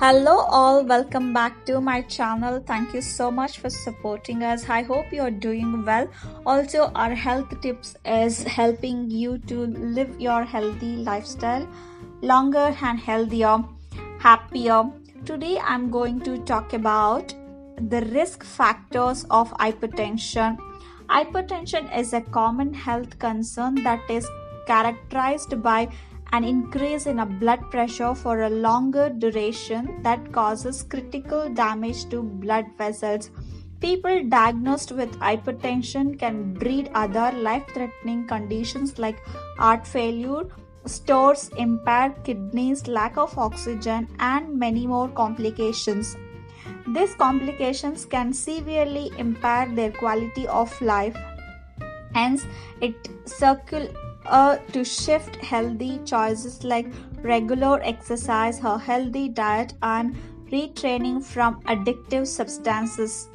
Hello, all, welcome back to my channel. Thank you so much for supporting us. I hope you are doing well. Also, our health tips is helping you to live your healthy lifestyle longer and healthier, happier. Today, I'm going to talk about the risk factors of hypertension. Hypertension is a common health concern that is characterized by an increase in a blood pressure for a longer duration that causes critical damage to blood vessels. People diagnosed with hypertension can breed other life threatening conditions like heart failure, stores, impaired kidneys, lack of oxygen, and many more complications. These complications can severely impair their quality of life. Hence, it circle uh, to shift healthy choices like regular exercise, a healthy diet, and retraining from addictive substances.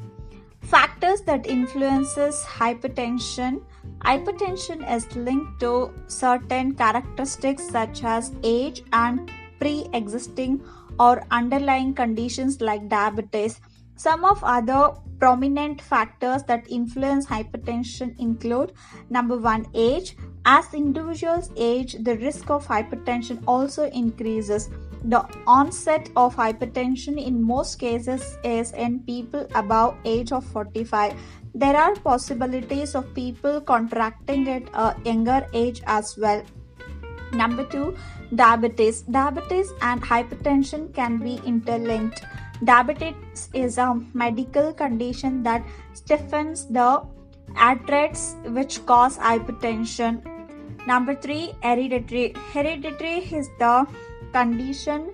Factors that influences hypertension. Hypertension is linked to certain characteristics such as age and pre-existing or underlying conditions like diabetes. Some of other prominent factors that influence hypertension include number 1 age as individuals age, the risk of hypertension also increases. The onset of hypertension in most cases is in people above age of 45. There are possibilities of people contracting at a younger age as well. Number 2, diabetes. Diabetes and hypertension can be interlinked. Diabetes is a medical condition that stiffens the arteries which cause hypertension Number three, hereditary. Hereditary is the condition.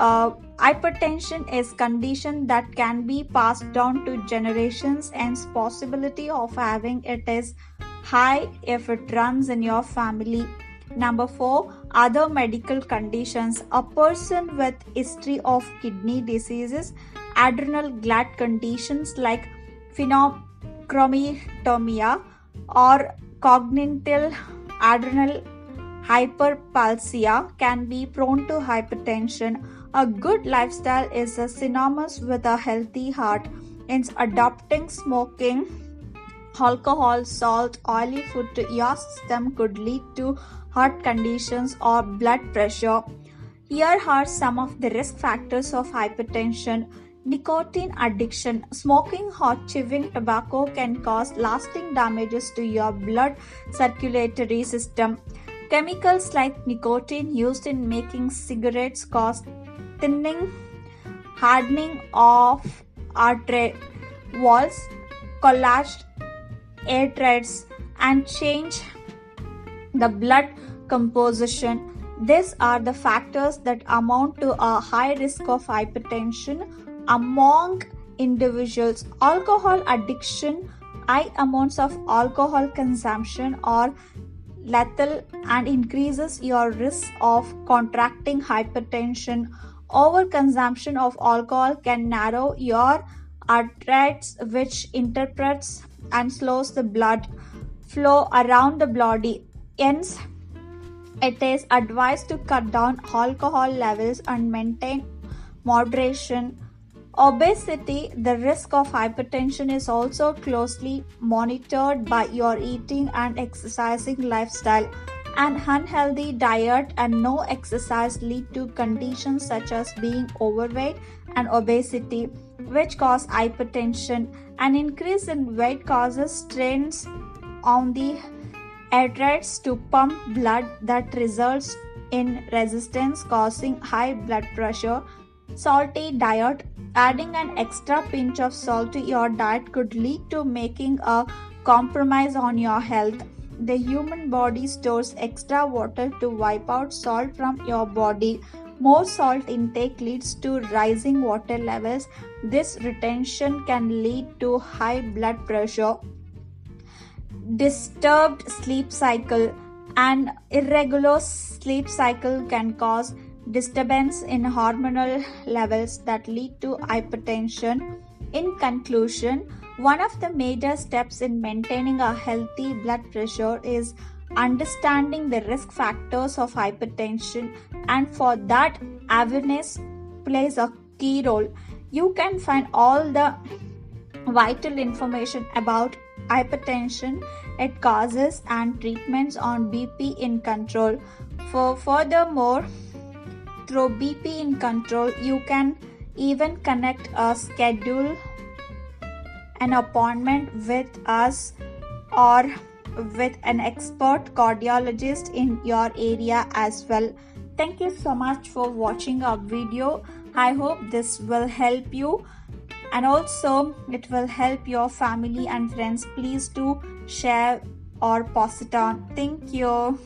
Uh, hypertension is condition that can be passed down to generations, and possibility of having it is high if it runs in your family. Number four, other medical conditions. A person with history of kidney diseases, adrenal gland conditions like phenochromia or congenital adrenal hyperplasia can be prone to hypertension. A good lifestyle is synonymous with a healthy heart. In adopting smoking, alcohol, salt, oily food to your system could lead to heart conditions or blood pressure. Here are some of the risk factors of hypertension. Nicotine addiction. Smoking hot chewing tobacco can cause lasting damages to your blood circulatory system. Chemicals like nicotine used in making cigarettes cause thinning, hardening of artery walls, collaged arteries, and change the blood composition. These are the factors that amount to a high risk of hypertension among individuals alcohol addiction high amounts of alcohol consumption are lethal and increases your risk of contracting hypertension. Overconsumption of alcohol can narrow your arteries which interprets and slows the blood flow around the body. Hence it is advised to cut down alcohol levels and maintain moderation Obesity, the risk of hypertension is also closely monitored by your eating and exercising lifestyle. An unhealthy diet and no exercise lead to conditions such as being overweight and obesity, which cause hypertension. An increase in weight causes strains on the arteries to pump blood that results in resistance, causing high blood pressure. Salty diet Adding an extra pinch of salt to your diet could lead to making a compromise on your health. The human body stores extra water to wipe out salt from your body. More salt intake leads to rising water levels. This retention can lead to high blood pressure. Disturbed sleep cycle. and irregular sleep cycle can cause disturbance in hormonal levels that lead to hypertension. In conclusion, one of the major steps in maintaining a healthy blood pressure is understanding the risk factors of hypertension, and for that, awareness plays a key role. You can find all the vital information about hypertension, its causes, and treatments on BP in control. For furthermore, through BP in control, you can even connect a schedule an appointment with us or with an expert cardiologist in your area as well. Thank you so much for watching our video. I hope this will help you and also it will help your family and friends. Please do share or post it on. Thank you.